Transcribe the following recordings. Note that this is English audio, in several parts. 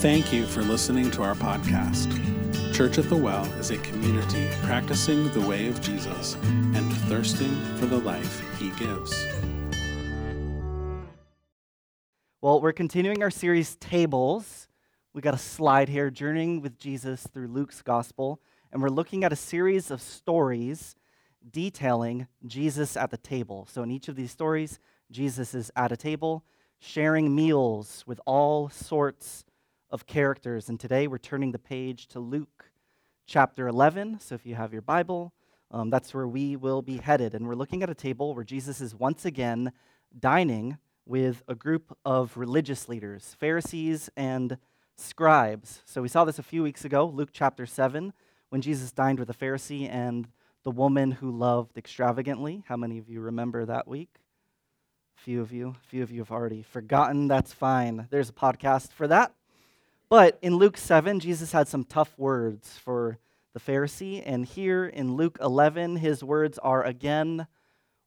Thank you for listening to our podcast. Church at the Well is a community practicing the way of Jesus and thirsting for the life he gives. Well, we're continuing our series, Tables. We got a slide here, Journeying with Jesus through Luke's Gospel. And we're looking at a series of stories detailing Jesus at the table. So, in each of these stories, Jesus is at a table sharing meals with all sorts of characters. And today we're turning the page to Luke chapter 11. So, if you have your Bible, um, that's where we will be headed. And we're looking at a table where Jesus is once again dining with a group of religious leaders, Pharisees and scribes. So, we saw this a few weeks ago, Luke chapter 7, when Jesus dined with a Pharisee and the woman who loved extravagantly. How many of you remember that week? A few of you. A few of you have already forgotten. That's fine. There's a podcast for that. But in Luke 7, Jesus had some tough words for the Pharisee. And here in Luke 11, his words are again,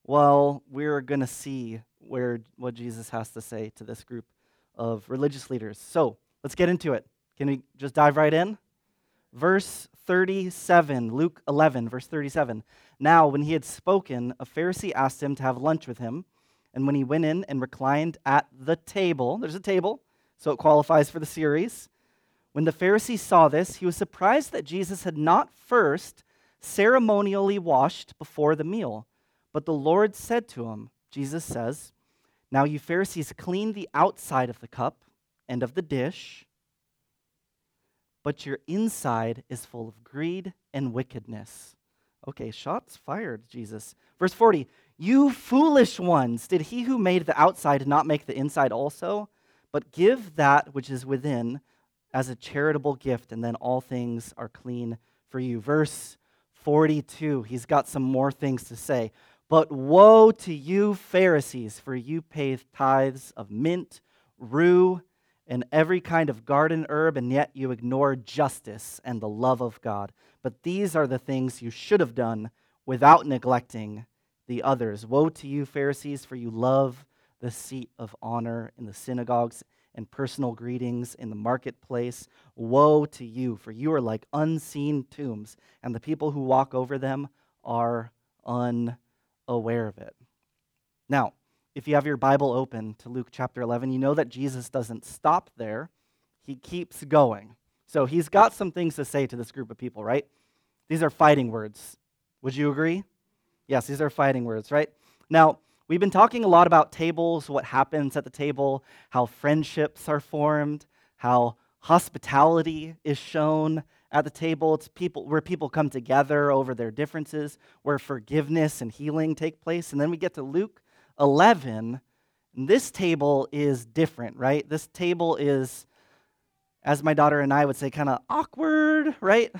well, we're going to see where what Jesus has to say to this group of religious leaders. So let's get into it. Can we just dive right in? Verse 37, Luke 11, verse 37. Now, when he had spoken, a Pharisee asked him to have lunch with him. And when he went in and reclined at the table, there's a table, so it qualifies for the series. When the Pharisee saw this, he was surprised that Jesus had not first ceremonially washed before the meal. But the Lord said to him, Jesus says, Now you Pharisees clean the outside of the cup and of the dish but your inside is full of greed and wickedness. Okay, shots fired, Jesus. Verse 40 You foolish ones, did he who made the outside not make the inside also? But give that which is within as a charitable gift, and then all things are clean for you. Verse 42, he's got some more things to say. But woe to you, Pharisees, for you pay tithes of mint, rue, and every kind of garden herb, and yet you ignore justice and the love of God. But these are the things you should have done without neglecting the others. Woe to you, Pharisees, for you love the seat of honor in the synagogues and personal greetings in the marketplace. Woe to you, for you are like unseen tombs, and the people who walk over them are unaware of it. Now, if you have your Bible open to Luke chapter 11, you know that Jesus doesn't stop there. He keeps going. So he's got some things to say to this group of people, right? These are fighting words. Would you agree? Yes, these are fighting words, right? Now, we've been talking a lot about tables, what happens at the table, how friendships are formed, how hospitality is shown at the table. It's people where people come together over their differences, where forgiveness and healing take place. And then we get to Luke 11, this table is different, right? This table is, as my daughter and I would say, kind of awkward, right?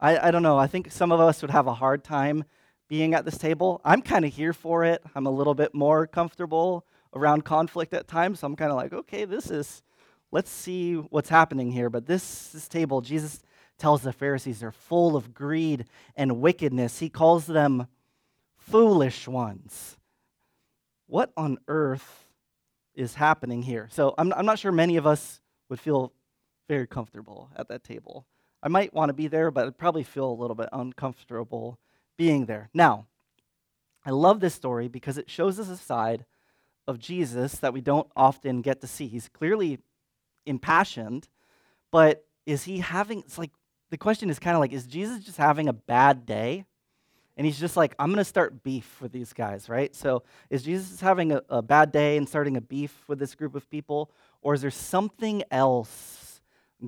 I, I don't know. I think some of us would have a hard time being at this table. I'm kind of here for it. I'm a little bit more comfortable around conflict at times. So I'm kind of like, okay, this is, let's see what's happening here. But this, this table, Jesus tells the Pharisees they're full of greed and wickedness. He calls them foolish ones what on earth is happening here? So I'm, I'm not sure many of us would feel very comfortable at that table. I might want to be there, but I'd probably feel a little bit uncomfortable being there. Now, I love this story because it shows us a side of Jesus that we don't often get to see. He's clearly impassioned, but is he having, it's like, the question is kind of like, is Jesus just having a bad day? and he's just like, I'm going to start beef with these guys, right? So is Jesus having a, a, bad day and starting a beef with this group of people? Or is there something else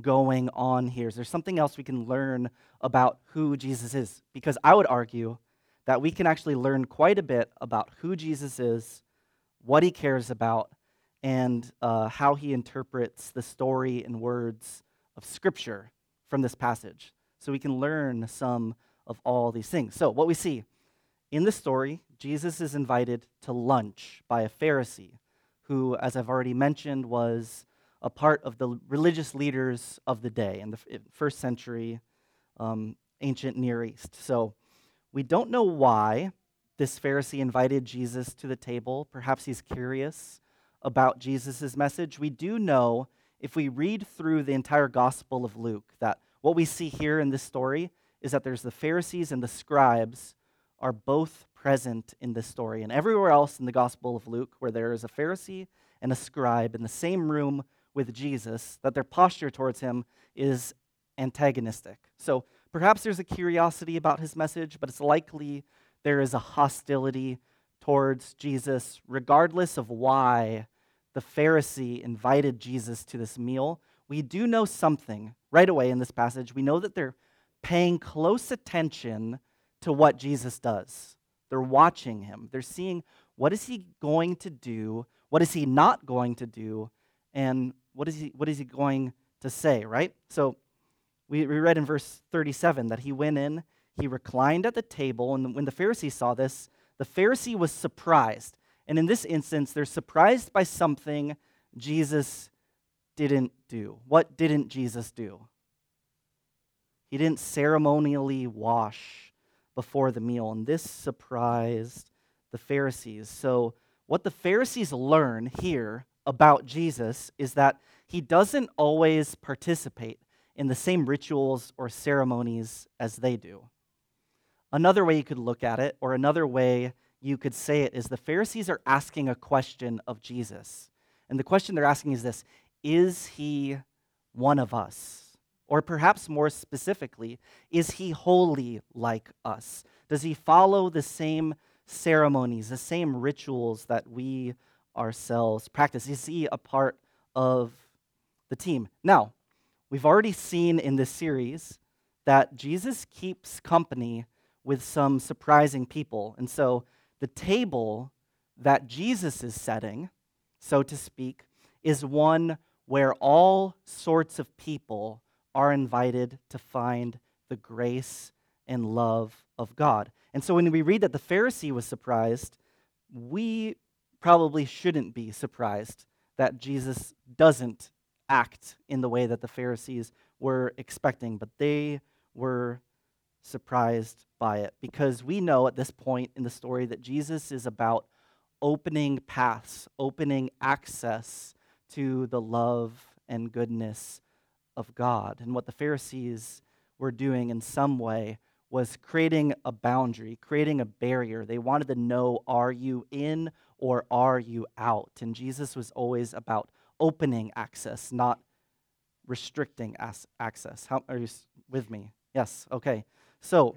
going on here? Is there something else we can learn about who Jesus is? Because I would argue that we can actually learn quite a bit about who Jesus is, what he cares about, and uh, how he interprets the story and words of Scripture from this passage. So we can learn some of all these things. So, what we see in the story, Jesus is invited to lunch by a Pharisee who, as I've already mentioned, was a part of the religious leaders of the day in the first century um, ancient Near East. So, we don't know why this Pharisee invited Jesus to the table. Perhaps he's curious about Jesus' message. We do know if we read through the entire Gospel of Luke, that what we see here in this story is that there's the Pharisees and the scribes are both present in this story. And everywhere else in the Gospel of Luke, where there is a Pharisee and a scribe in the same room with Jesus, that their posture towards him is antagonistic. So perhaps there's a curiosity about his message, but it's likely there is a hostility towards Jesus, regardless of why the Pharisee invited Jesus to this meal. We do know something right away in this passage. We know that they're paying close attention to what Jesus does. They're watching him. They're seeing what is he going to do? What is he not going to do? And what is he, what is he going to say, right? So we, we read in verse 37 that he went in, he reclined at the table, and when the Pharisee saw this, the Pharisee was surprised. And in this instance, they're surprised by something Jesus didn't do. What didn't Jesus do? He didn't ceremonially wash before the meal, and this surprised the Pharisees. So, what the Pharisees learn here about Jesus is that he doesn't always participate in the same rituals or ceremonies as they do. Another way you could look at it, or another way you could say it, is the Pharisees are asking a question of Jesus. And the question they're asking is this Is he one of us? Or perhaps more specifically, is he holy like us? Does he follow the same ceremonies, the same rituals that we ourselves practice? Is he a part of the team? Now, we've already seen in this series that Jesus keeps company with some surprising people. And so the table that Jesus is setting, so to speak, is one where all sorts of people are invited to find the grace and love of God. And so when we read that the Pharisee was surprised, we probably shouldn't be surprised that Jesus doesn't act in the way that the Pharisees were expecting, but they were surprised by it because we know at this point in the story that Jesus is about opening paths, opening access to the love and goodness of God. And what the Pharisees were doing in some way was creating a boundary, creating a barrier. They wanted to know are you in or are you out? And Jesus was always about opening access, not restricting access. How are you with me? Yes, okay. So,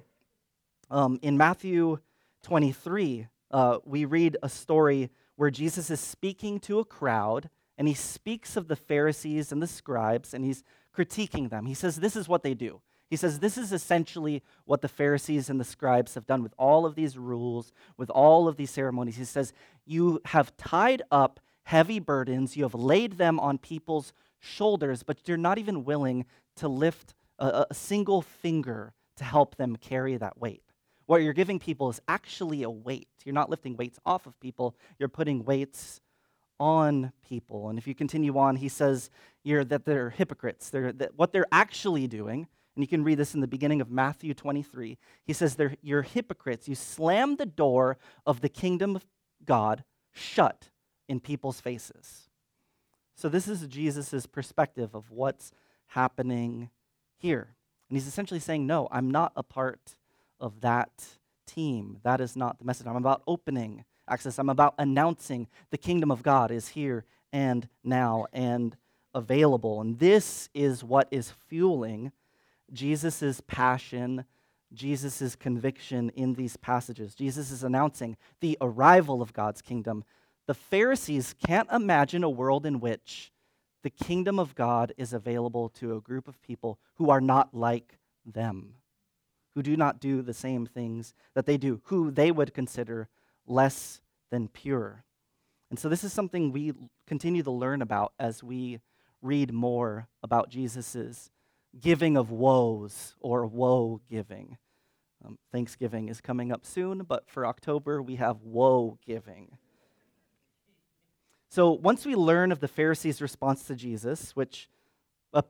um, in Matthew 23, uh, we read a story where Jesus is speaking to a crowd, and he speaks of the Pharisees and the scribes, and he's critiquing them. He says, This is what they do. He says, This is essentially what the Pharisees and the scribes have done with all of these rules, with all of these ceremonies. He says, You have tied up heavy burdens, you have laid them on people's shoulders, but you're not even willing to lift a, a single finger to help them carry that weight. What you're giving people is actually a weight. You're not lifting weights off of people, you're putting weights on people. And if you continue on, he says that they're hypocrites. They're, that what they're actually doing, and you can read this in the beginning of Matthew 23, he says, You're hypocrites. You slam the door of the kingdom of God shut in people's faces. So, this is Jesus' perspective of what's happening here. And he's essentially saying, No, I'm not a part of that team. That is not the message. I'm about opening access. I'm about announcing the kingdom of God is here and now and available. And this is what is fueling Jesus' passion, Jesus' conviction in these passages. Jesus is announcing the arrival of God's kingdom. The Pharisees can't imagine a world in which the kingdom of God is available to a group of people who are not like them, who do not do the same things that they do, who they would consider less than pure. And so, this is something we continue to learn about as we read more about Jesus' giving of woes or woe giving. Um, Thanksgiving is coming up soon, but for October, we have woe giving. So, once we learn of the Pharisees' response to Jesus, which uh,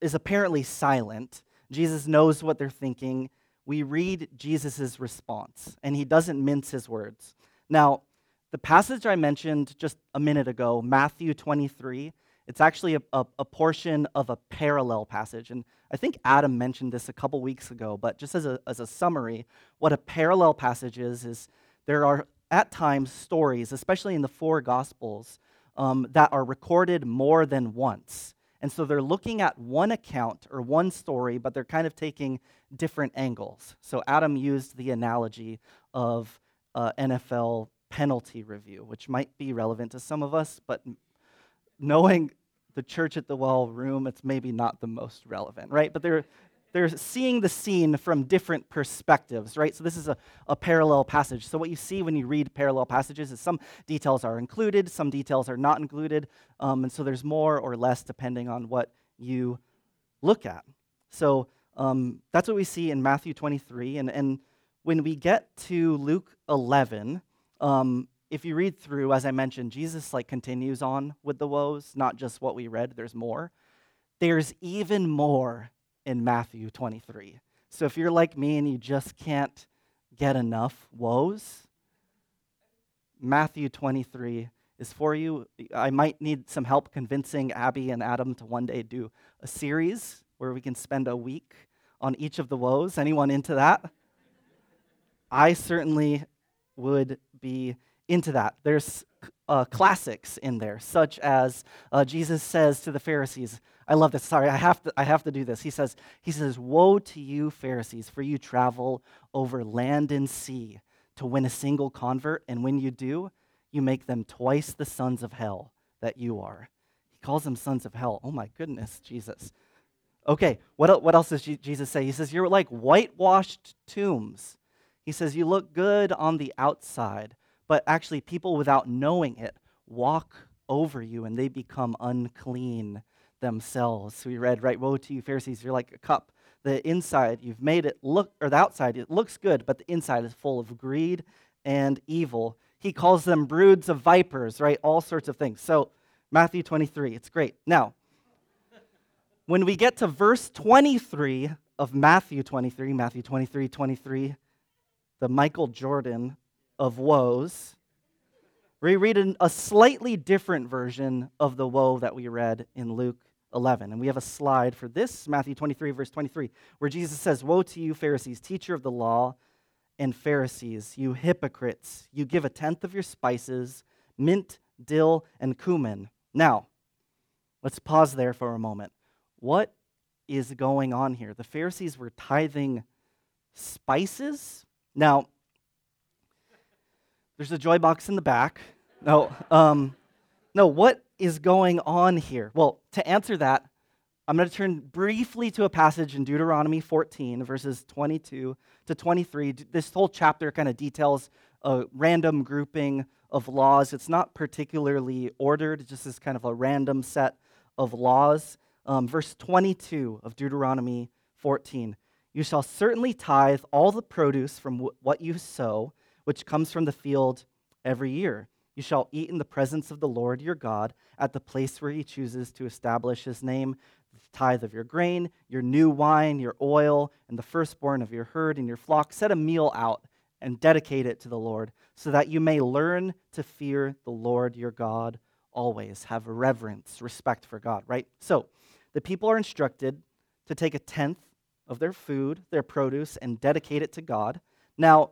is apparently silent, Jesus knows what they're thinking. We read Jesus' response, and he doesn't mince his words. Now, the passage I mentioned just a minute ago, Matthew 23, It's actually a, a, a, portion of a parallel passage. And I think Adam mentioned this a couple weeks ago, but just as a, as a summary, what a parallel passage is, is there are at times stories, especially in the four Gospels, um, that are recorded more than once. And so they're looking at one account or one story, but they're kind of taking different angles. So Adam used the analogy of uh, NFL penalty review, which might be relevant to some of us, but knowing the church at the well room, it's maybe not the most relevant, right? But they're, they're seeing the scene from different perspectives, right? So this is a, a parallel passage. So what you see when you read parallel passages is some details are included, some details are not included, um, and so there's more or less depending on what you look at. So um, that's what we see in Matthew 23, and, and when we get to Luke 11, um, if you read through, as I mentioned, Jesus like continues on with the woes, not just what we read. There's more. There's even more in Matthew 23. So if you're like me and you just can't get enough woes, Matthew 23 is for you. I might need some help convincing Abby and Adam to one day do a series where we can spend a week on each of the woes. Anyone into that? I certainly would be into that. There's uh, classics in there, such as uh, Jesus says to the Pharisees, I love this. Sorry, I have to, I have to do this. He says, he says, Woe to you, Pharisees, for you travel over land and sea to win a single convert, and when you do, you make them twice the sons of hell that you are. He calls them sons of hell. Oh my goodness, Jesus. Okay, what, what else does Jesus say? He says, You're like whitewashed tombs. He says, You look good on the outside, but actually, people without knowing it walk over you and they become unclean themselves. We read, right, woe to you, Pharisees, you're like a cup. The inside, you've made it look, or the outside, it looks good, but the inside is full of greed and evil. He calls them broods of vipers, right? All sorts of things. So, Matthew 23, it's great. Now, when we get to verse 23 of Matthew 23, Matthew 23, 23, the Michael Jordan of woes, we read a slightly different version of the woe that we read in Luke 11. And we have a slide for this, Matthew 23, verse 23, where Jesus says, Woe to you, Pharisees, teacher of the law and Pharisees, you hypocrites! You give a tenth of your spices, mint, dill, and cumin. Now, let's pause there for a moment. What is going on here? The Pharisees were tithing spices. Now, there's a joy box in the back. No, um, no, what is going on here? Well, to answer that, I'm going to turn briefly to a passage in Deuteronomy 14, verses 22 to 23. This whole chapter kind of details a random grouping of laws. It's not particularly ordered, it's just this kind of a random set of laws. Um, verse 22 of Deuteronomy 14 You shall certainly tithe all the produce from what you sow, which comes from the field every year. You shall eat in the presence of the Lord your God at the place where he chooses to establish his name, the tithe of your grain, your new wine, your oil, and the firstborn of your herd and your flock. Set a meal out and dedicate it to the Lord, so that you may learn to fear the Lord your God always. Have reverence, respect for God, right? So the people are instructed to take a tenth of their food, their produce, and dedicate it to God. Now,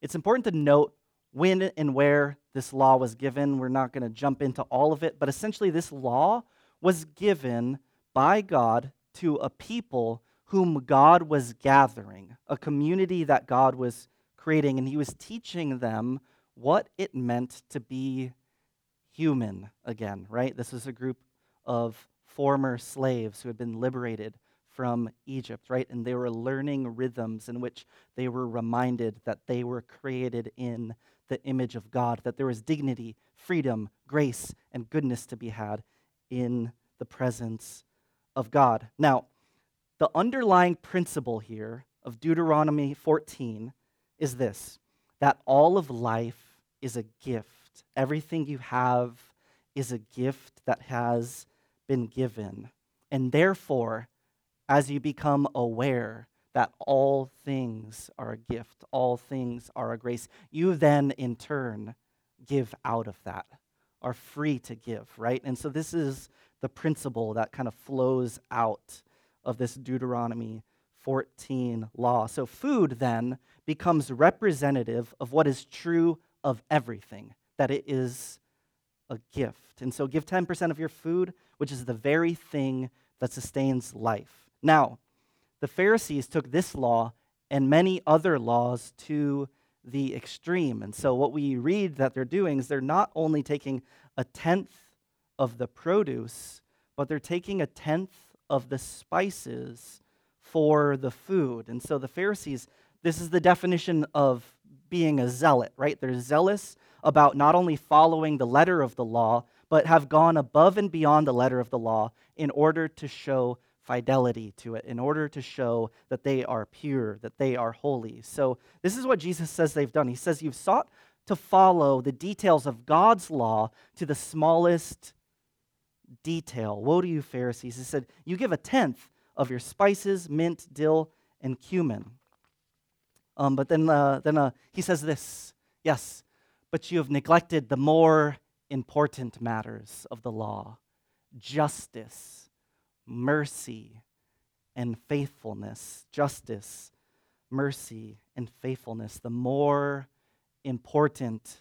it's important to note when and where this law was given. We're not going to jump into all of it, but essentially, this law was given by God to a people whom God was gathering, a community that God was creating, and He was teaching them what it meant to be human again, right? This is a group of former slaves who had been liberated from Egypt, right? And they were learning rhythms in which they were reminded that they were created in the image of God, that there was dignity, freedom, grace, and goodness to be had in the presence of God. Now, the underlying principle here of Deuteronomy 14 is this that all of life is a gift. Everything you have is a gift that has been given. And therefore, as you become aware that all things are a gift, all things are a grace. You then, in turn, give out of that. are free to give, right? And so this is the principle that kind of flows out of this Deuteronomy 14 law. So food then becomes representative of what is true of everything, that it is a gift. And so give 10% of your food, which is the very thing that sustains life. Now, the Pharisees took this law and many other laws to the extreme. And so, what we read that they're doing is they're not only taking a tenth of the produce, but they're taking a tenth of the spices for the food. And so, the Pharisees, this is the definition of being a zealot, right? They're zealous about not only following the letter of the law, but have gone above and beyond the letter of the law in order to show fidelity to it in order to show that they are pure, that they are holy. So, this is what Jesus says they've done. He says, You've sought to follow the details of God's law to the smallest detail. Woe to you, Pharisees. He said, You give a tenth of your spices, mint, dill, and cumin. Um, but then, uh, then uh, he says this Yes, but you have neglected the more important matters of the law justice mercy and faithfulness, justice, mercy, and faithfulness, the more important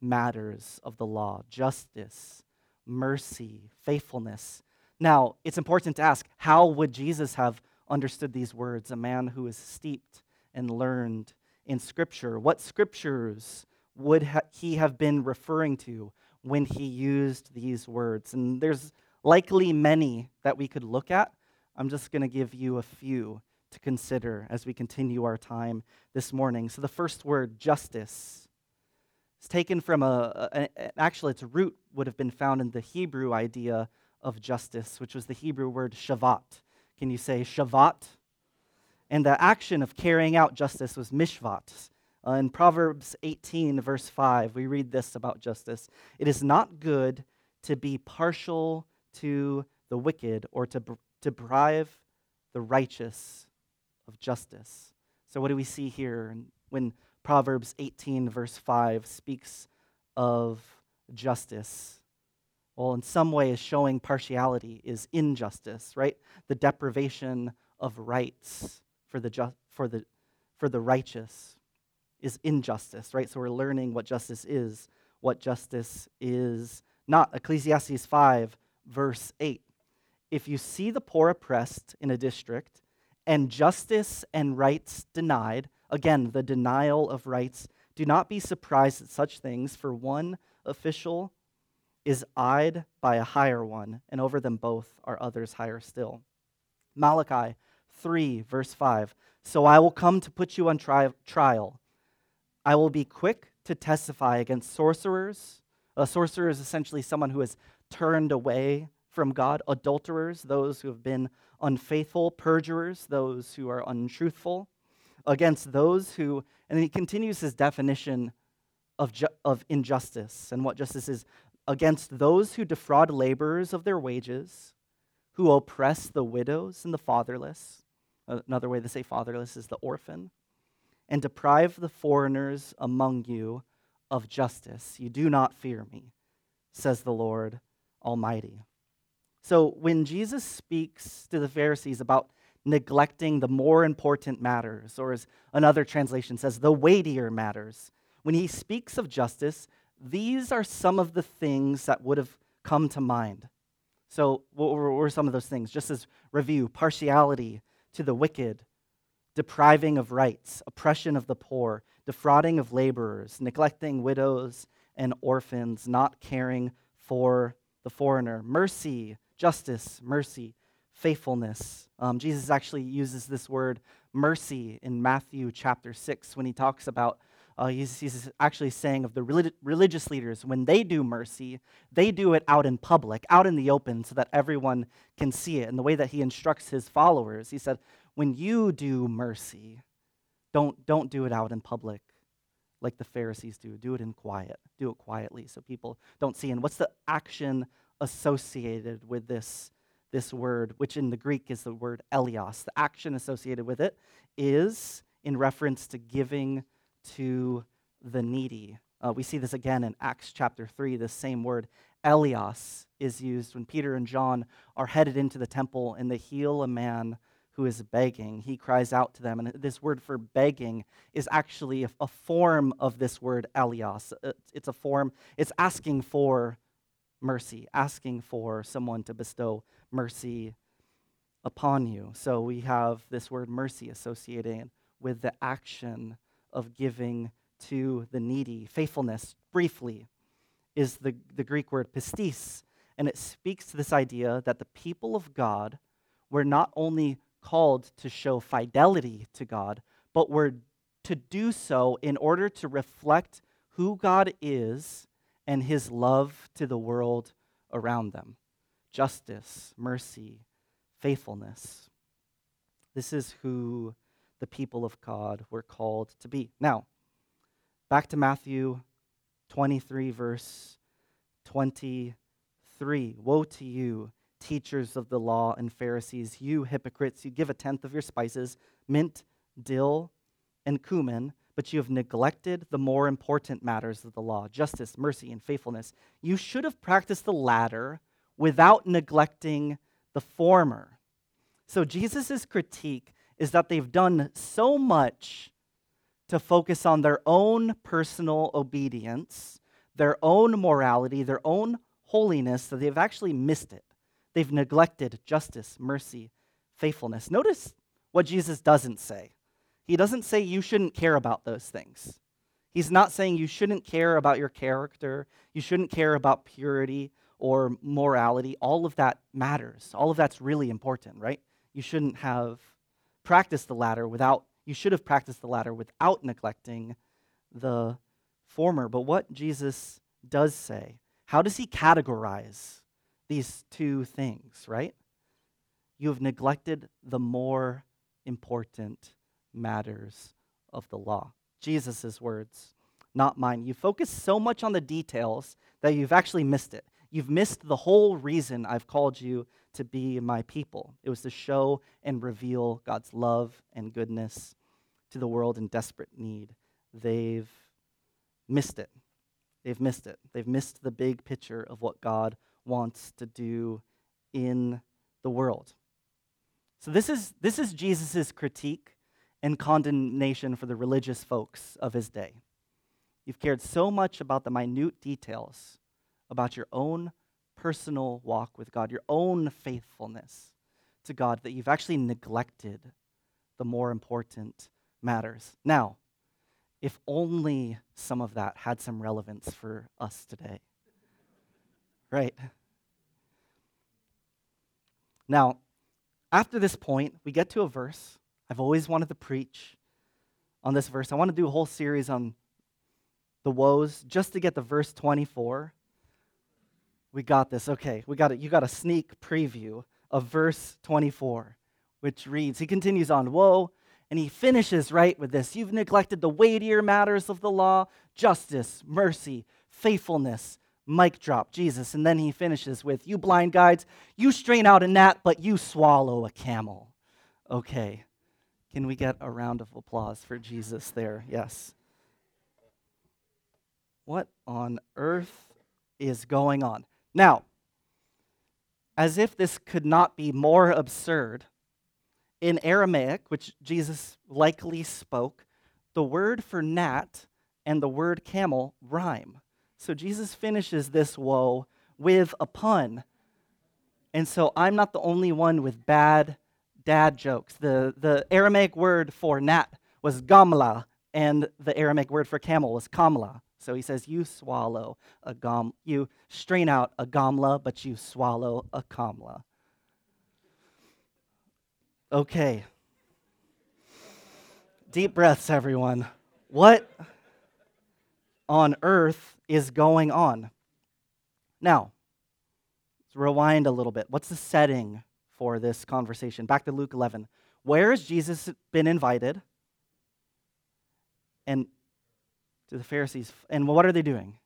matters of the law justice, mercy, faithfulness. Now, it's important to ask how would Jesus have understood these words, a man who is steeped and learned in Scripture? What scriptures would ha- he have been referring to when he used these words? And there's likely many that we could look at. I'm just going to give you a few to consider as we continue our time this morning. So, the first word, justice, is taken from a, a, a, actually, its root would have been found in the Hebrew idea of justice, which was the Hebrew word shavat. Can you say shavat? And the action of carrying out justice was mishvat. Uh, in Proverbs 18, verse 5, we read this about justice It is not good to be partial to the wicked or to deprive the righteous of justice. So, what do we see here when Proverbs 18, verse 5, speaks of justice? Well, in some ways, showing partiality is injustice, right? The deprivation of rights for the, ju- for the, for the righteous is injustice, right? So we're learning what justice is, what justice is not. Ecclesiastes 5 verse 8. If you see the poor oppressed in a district and justice and rights denied, again, the denial of rights, do not be surprised at such things, for one official is eyed by a higher one, and over them both are others higher still. Malachi 3, verse 5. So I will come to put you on tri- trial. I will be quick to testify against sorcerers. A sorcerer is essentially someone who has turned away from God, adulterers, those who have been unfaithful, perjurers, those who are untruthful, against those who, and he continues his definition of, ju- of injustice and what justice is against those who defraud laborers of their wages, who oppress the widows and the fatherless. Another way to say fatherless is the orphan, and deprive the foreigners among you of justice. You do not fear me, says the Lord Almighty. So when Jesus speaks to the Pharisees about neglecting the more important matters, or as another translation says, the weightier matters, when he speaks of justice, these are some of the things that would have come to mind. So, what were some of those things? Just as review partiality to the wicked, depriving of rights, oppression of the poor, defrauding of laborers, neglecting widows and orphans, not caring for the foreigner, mercy, justice, mercy, faithfulness. Um, Jesus actually uses this word mercy in Matthew chapter 6 when he talks about, uh, he's, he's, actually saying of the relig- religious leaders, when they do mercy, they do it out in public, out in the open, so that everyone can see it. And the way that he instructs his followers, he said, when you do mercy, don't, don't do it out in public like the Pharisees do. Do it in quiet. Do it quietly so people don't see. And what's the action associated with this, this word, which in the Greek is the word eleos? The action associated with it is in reference to giving to the needy. Uh, we see this again in Acts chapter 3. The same word, Eleos, is used when Peter and John are headed into the temple and they heal a man who is begging. He cries out to them. And this word for begging is actually a, form of this word, Eleos. Uh, it's a form, it's asking for mercy, asking for someone to bestow mercy upon you. So we have this word mercy associated with the action of giving to the needy. Faithfulness, briefly, is the, the Greek word pistis, and it speaks to this idea that the people of God were not only called to show fidelity to God, but were to do so in order to reflect who God is and his love to the world around them justice, mercy, faithfulness. This is who the people of God were called to be. Now, back to Matthew 23, verse 23. Woe to you, teachers of the law and Pharisees, you hypocrites! You give a tenth of your spices, mint, dill, and cumin, but you have neglected the more important matters of the law justice, mercy, and faithfulness. You should have practiced the latter without neglecting the former. So, Jesus' critique is that they've done so much to focus on their own personal obedience, their own morality, their own holiness, that they've actually missed it. They've neglected justice, mercy, faithfulness. Notice what Jesus doesn't say. He doesn't say you shouldn't care about those things. He's not saying you shouldn't care about your character, you shouldn't care about purity or morality. All of that matters. All of that's really important, right? You shouldn't have practiced the latter without, you should have practiced the latter without neglecting the former. But what Jesus does say, how does he categorize these two things, right? You have neglected the more important matters of the law. Jesus' words, not mine. You focus so much on the details that you've actually missed it. You've missed the whole reason I've called you to be my people. It was to show and reveal God's love and goodness to the world in desperate need. They've missed it. They've missed it. They've missed the big picture of what God wants to do in the world. So this is this is Jesus' critique and condemnation for the religious folks of his day. You've cared so much about the minute details about your own personal walk with God, your own faithfulness to God, that you've actually neglected the more important matters. Now, if only some of that had some relevance for us today. Right? Now, after this point, we get to a verse. I've always wanted to preach on this verse. I want to do a whole series on the woes just to get to verse 24 we got this. Okay, we got it. You got a sneak preview of verse 24, which reads, he continues on, Woe, and he finishes right with this You've neglected the weightier matters of the law, justice, mercy, faithfulness. Mic drop, Jesus. And then he finishes with, You blind guides, you strain out a gnat, but you swallow a camel. Okay. Can we get a round of applause for Jesus there? Yes. What on earth is going on? Now, as if this could not be more absurd, in Aramaic, which Jesus likely spoke, the word for gnat and the word camel rhyme. So Jesus finishes this woe with a pun. And so I'm not the only one with bad dad jokes. The, the Aramaic word for gnat was gamla, and the Aramaic word for camel was kamla. So he says, You swallow a gom, you strain out a gamla, but you swallow a kamla. Okay. Deep breaths, everyone. What on earth is going on? Now, let's rewind a little bit. What's the setting for this conversation? Back to Luke 11. Where has Jesus been invited? And to the Pharisees. And what are they doing?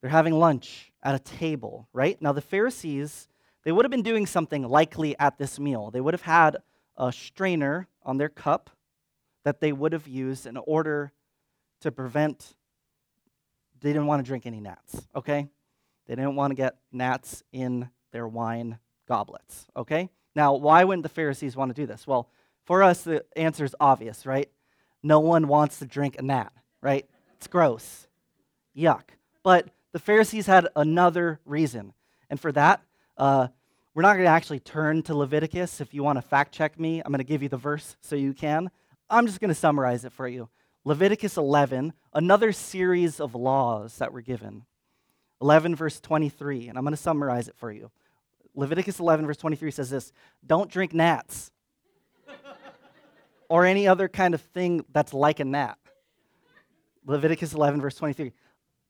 They're having lunch at a table, right? Now, the Pharisees, they would have been doing something likely at this meal. They would have had a strainer on their cup that they would have used in order to prevent they didn't want to drink any gnats, okay? They didn't want to get gnats in their wine goblets, okay? Now, why wouldn't the Pharisees want to do this? Well, for us, the answer is obvious, right? No one wants to drink a gnat, right? It's gross. Yuck. But the Pharisees had another reason. And for that, uh, we're not going to actually turn to Leviticus. If you want to fact check me, I'm going to give you the verse so you can. I'm just going to summarize it for you. Leviticus 11, another series of laws that were given. 11, verse 23, and I'm going to summarize it for you. Leviticus 11, verse 23 says this Don't drink gnats or any other kind of thing that's like a gnat. Leviticus 11, verse 23.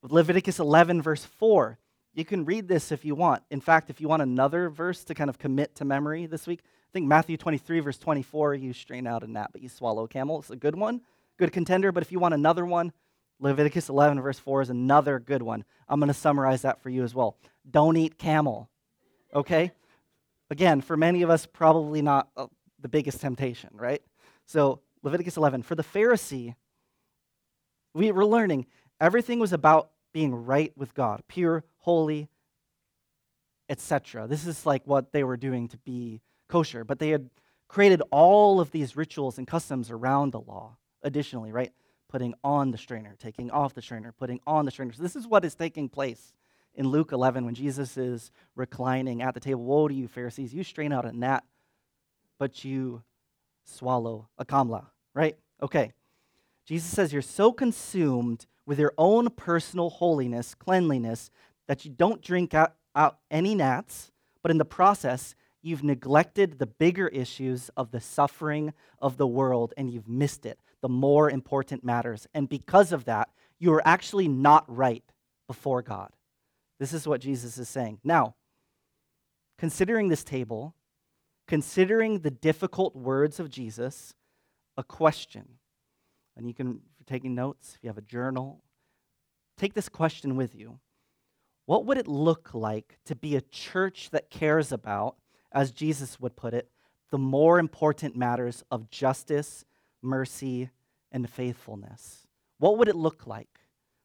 Leviticus 11, verse 4. You can read this if you want. In fact, if you want another verse to kind of commit to memory this week, I think Matthew 23, verse 24, you strain out a gnat, but you swallow a camel. It's a good one, good contender. But if you want another one, Leviticus 11, verse 4 is another good one. I'm going to summarize that for you as well. Don't eat camel, okay? Again, for many of us, probably not uh, the biggest temptation, right? So, Leviticus 11. For the Pharisee, we were learning everything was about being right with God, pure, holy, etc. This is like what they were doing to be kosher, but they had created all of these rituals and customs around the law additionally, right? Putting on the strainer, taking off the strainer, putting on the strainer. So this is what is taking place in Luke 11 when Jesus is reclining at the table. Woe to you, Pharisees! You strain out a gnat, but you swallow a kamla, right? Okay. Jesus says you're so consumed with your own personal holiness, cleanliness, that you don't drink out, out any gnats, but in the process, you've neglected the bigger issues of the suffering of the world and you've missed it, the more important matters. And because of that, you are actually not right before God. This is what Jesus is saying. Now, considering this table, considering the difficult words of Jesus, a question. And you can, if you're taking notes, if you have a journal, take this question with you. What would it look like to be a church that cares about, as Jesus would put it, the more important matters of justice, mercy, and faithfulness? What would it look like?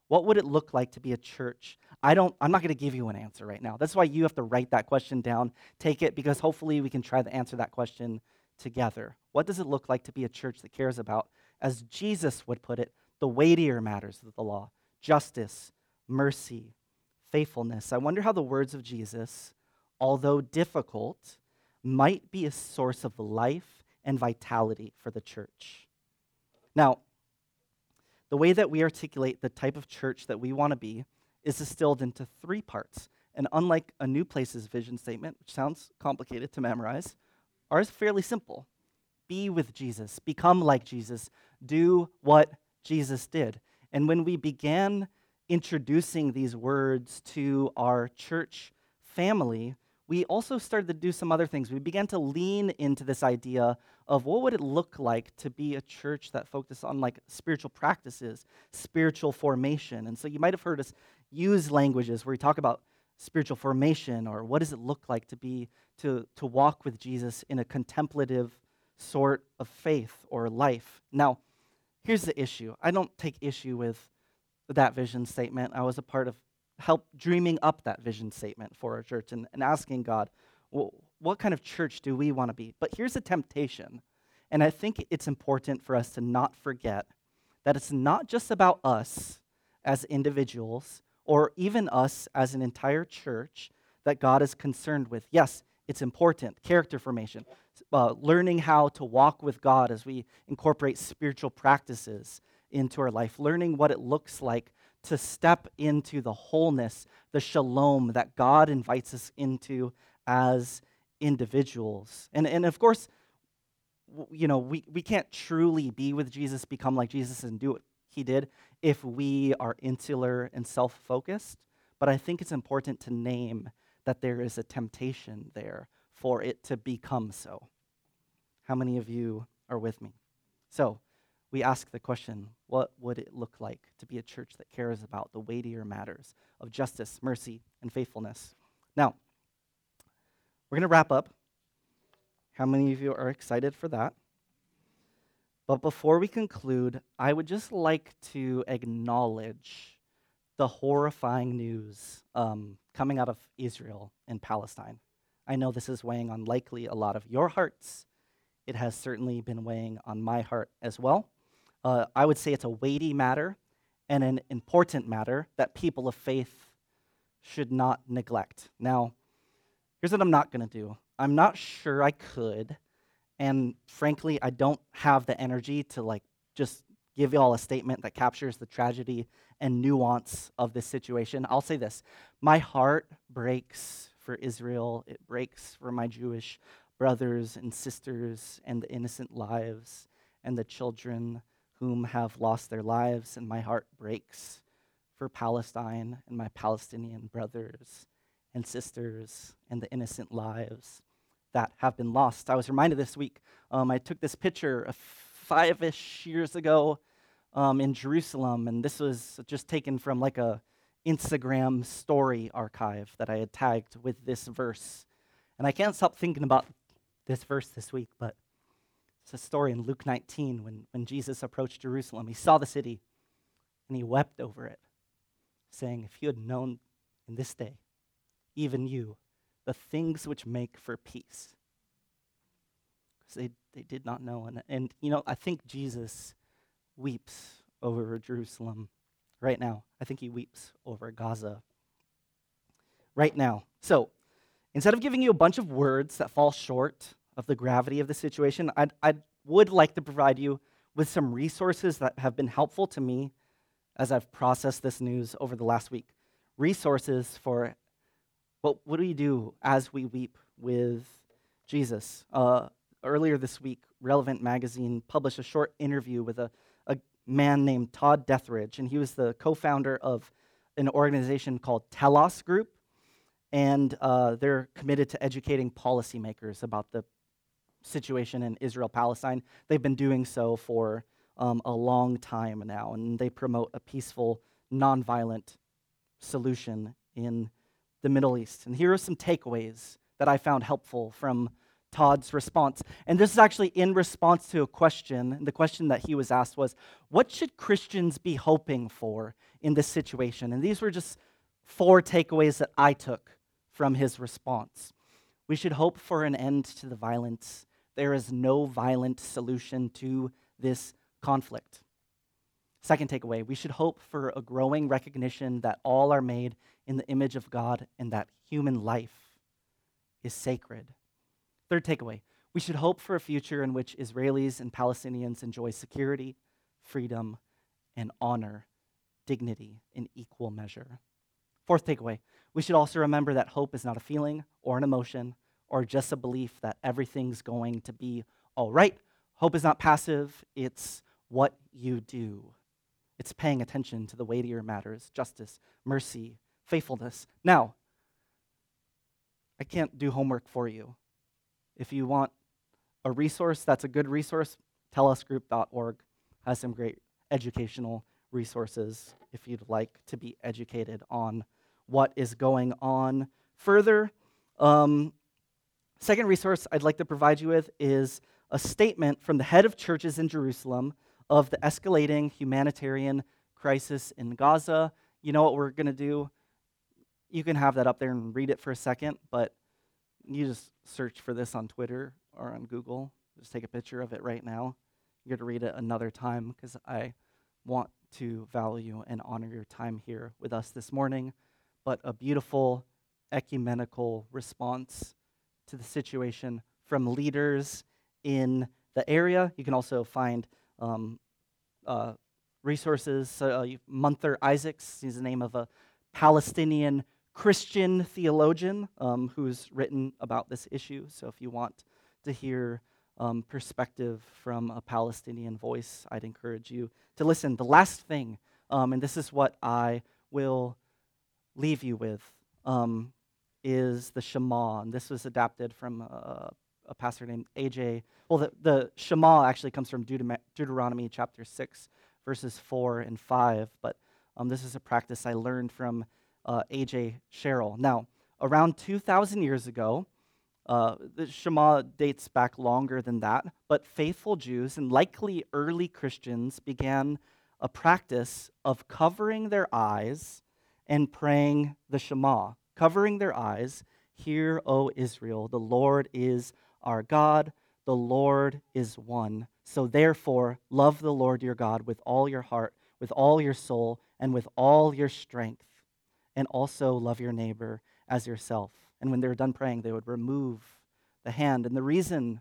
What would it look like to be a church? I don't I'm not going to give you an answer right now. That's why you have to write that question down, take it because hopefully we can try to answer that question together. What does it look like to be a church that cares about as Jesus would put it, the weightier matters of the law, justice, mercy, faithfulness? I wonder how the words of Jesus, although difficult, might be a source of life and vitality for the church. Now, the way that we articulate the type of church that we want to be is distilled into three parts. And unlike a new place's vision statement, which sounds complicated to memorize, ours is fairly simple. Be with Jesus, become like Jesus, do what Jesus did. And when we began introducing these words to our church family, we also started to do some other things. We began to lean into this idea of what would it look like to be a church that focused on like spiritual practices, spiritual formation. And so you might have heard us use languages where we talk about spiritual formation or what does it look like to be to, to walk with Jesus in a contemplative sort of faith or life. Now, here's the issue. I don't take issue with that vision statement. I was a part of help dreaming up that vision statement for our church and, and asking God, well, what kind of church do we want to be? But here's a temptation. And I think it's important for us to not forget that it's not just about us as individuals or even us as an entire church that God is concerned with. Yes, it's important. Character formation, uh, learning how to walk with God as we incorporate spiritual practices into our life, learning what it looks like to step into the wholeness, the shalom that God invites us into as individuals. And, and of course, you know, we, we can't truly be with Jesus, become like Jesus, and do what he did if we are insular and self focused. But I think it's important to name that there is a temptation there for it to become so. How many of you are with me? So, we ask the question what would it look like to be a church that cares about the weightier matters of justice, mercy, and faithfulness? Now, we're going to wrap up. How many of you are excited for that? But before we conclude, I would just like to acknowledge the horrifying news um, coming out of Israel and Palestine. I know this is weighing on likely a lot of your hearts. It has certainly been weighing on my heart as well. Uh, I would say it's a weighty matter and an important matter that people of faith should not neglect. Now, here's what I'm not going to do I'm not sure I could, and frankly, I don't have the energy to like just give you all a statement that captures the tragedy and nuance of this situation. I'll say this My heart breaks for Israel, it breaks for my Jewish brothers and sisters and the innocent lives and the children whom have lost their lives, and my heart breaks for Palestine and my Palestinian brothers and sisters and the innocent lives that have been lost. I was reminded this week, um, I took this picture five ish years ago um, in Jerusalem, and this was just taken from like a Instagram story archive that I had tagged with this verse. And I can't stop thinking about this verse this week, but it's a story in Luke 19 when, when Jesus approached Jerusalem. He saw the city and he wept over it, saying, If you had known in this day, even you, the things which make for peace. Because they, they did not know. And, and, you know, I think Jesus weeps over Jerusalem right now. I think he weeps over Gaza right now. So, instead of giving you a bunch of words that fall short of the gravity of the situation, I'd, I would like to provide you with some resources that have been helpful to me as I've processed this news over the last week. Resources for what, what do we do as we weep with Jesus? Uh, earlier this week, Relevant Magazine published a short interview with a a man named Todd Deatherage, and he was the co founder of an organization called Telos Group. And uh, they're committed to educating policymakers about the situation in Israel Palestine. They've been doing so for um, a long time now, and they promote a peaceful, nonviolent solution in the Middle East. And here are some takeaways that I found helpful from Todd's response. And this is actually in response to a question. The question that he was asked was, What should Christians be hoping for in this situation? And these were just four takeaways that I took from his response. We should hope for an end to the violence. There is no violent solution to this conflict. Second takeaway, we should hope for a growing recognition that all are made in the image of God and that human life is sacred. Third takeaway we should hope for a future in which Israelis and Palestinians enjoy security, freedom, and honor, dignity in equal measure. Fourth takeaway we should also remember that hope is not a feeling or an emotion or just a belief that everything's going to be all right. Hope is not passive, it's what you do. It's paying attention to the weightier matters justice, mercy, faithfulness. Now, I can't do homework for you. If you want a resource that's a good resource, telosgroup.org has some great educational resources if you'd like to be educated on what is going on further. Um, second resource I'd like to provide you with is a statement from the head of churches in Jerusalem of the escalating humanitarian crisis in Gaza. You know what we're going to do? You can have that up there and read it for a second, but you just search for this on Twitter or on Google. Just take a picture of it right now. You're going to read it another time because I want to value and honor your time here with us this morning. But a beautiful ecumenical response to the situation from leaders in the area. You can also find um, uh, resources. Uh, Munther Isaacs, he's the name of a Palestinian Christian theologian um, who's written about this issue. So if you want to hear um, perspective from a Palestinian voice, I'd encourage you to listen. The last thing, um, and this is what I will leave you with, um, is the Shema. And this was adapted from a, a pastor named A.J. Well, the, the Shema actually comes from Deuteronomy chapter 6, verses 4 and 5. But um, this is a practice I learned from uh, A.J. Sherrill. Now, around 2,000 years ago, uh, the Shema dates back longer than that, but faithful Jews and likely early Christians began a practice of covering their eyes and praying the Shema, covering their eyes. Hear, O Israel, the Lord is our God, the Lord is one. So therefore, love the Lord your God with all your heart, with all your soul, and with all your strength, and also love your neighbor as yourself. And when they were done praying, they would remove the hand. And the reason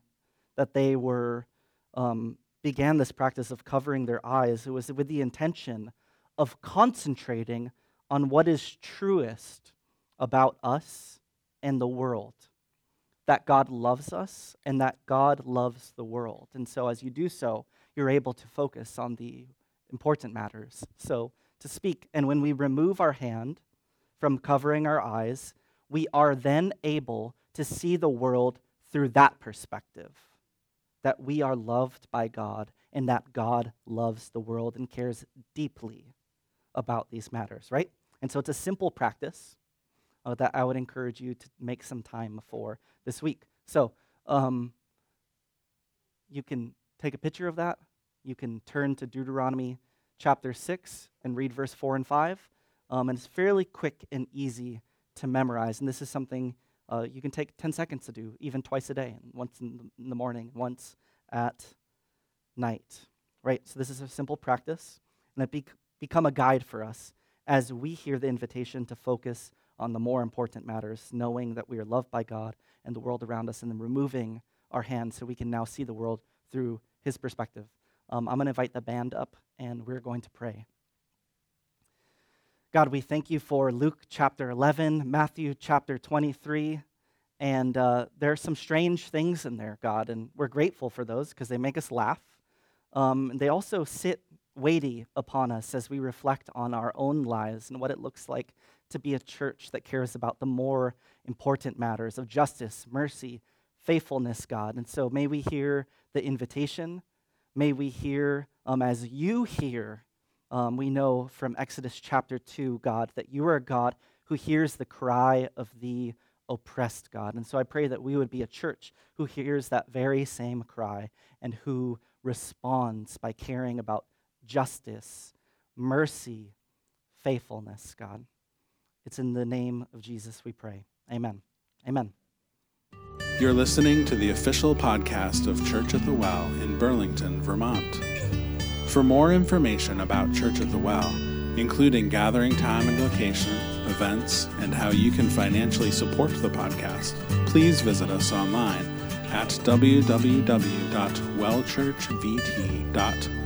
that they were um, began this practice of covering their eyes it was with the intention of concentrating on what is truest about us and the world that God loves us and that God loves the world. And so, as you do so, you're able to focus on the important matters. So, to speak, and when we remove our hand from covering our eyes, we are then able to see the world through that perspective that we are loved by God and that God loves the world and cares deeply about these matters, right? And so it's a simple practice uh, that I would encourage you to make some time for this week. So um, you can take a picture of that. You can turn to Deuteronomy chapter 6 and read verse 4 and 5. Um, and it's fairly quick and easy to memorize. And this is something uh, you can take 10 seconds to do, even twice a day, once in the morning, once at night. Right? So this is a simple practice, and it be- become a guide for us as we hear the invitation to focus on the more important matters, knowing that we are loved by God and the world around us, and then removing our hands so we can now see the world through His perspective. Um, I'm going to invite the band up, and we're going to pray. God, we thank you for Luke chapter 11, Matthew chapter 23, and uh, there are some strange things in there, God, and we're grateful for those because they make us laugh. Um, they also sit weighty upon us as we reflect on our own lives and what it looks like to be a church that cares about the more important matters of justice, mercy, faithfulness, God. And so may we hear the invitation. May we hear um, as you hear. Um, we know from Exodus chapter 2, God, that you are a God who hears the cry of the oppressed, God. And so I pray that we would be a church who hears that very same cry and who responds by caring about justice, mercy, faithfulness, God. It's in the name of Jesus we pray. Amen. Amen. You're listening to the official podcast of Church at the Well in Burlington, Vermont. For more information about Church at the Well, including gathering time and location, events, and how you can financially support the podcast, please visit us online at www.wellchurchvt.org.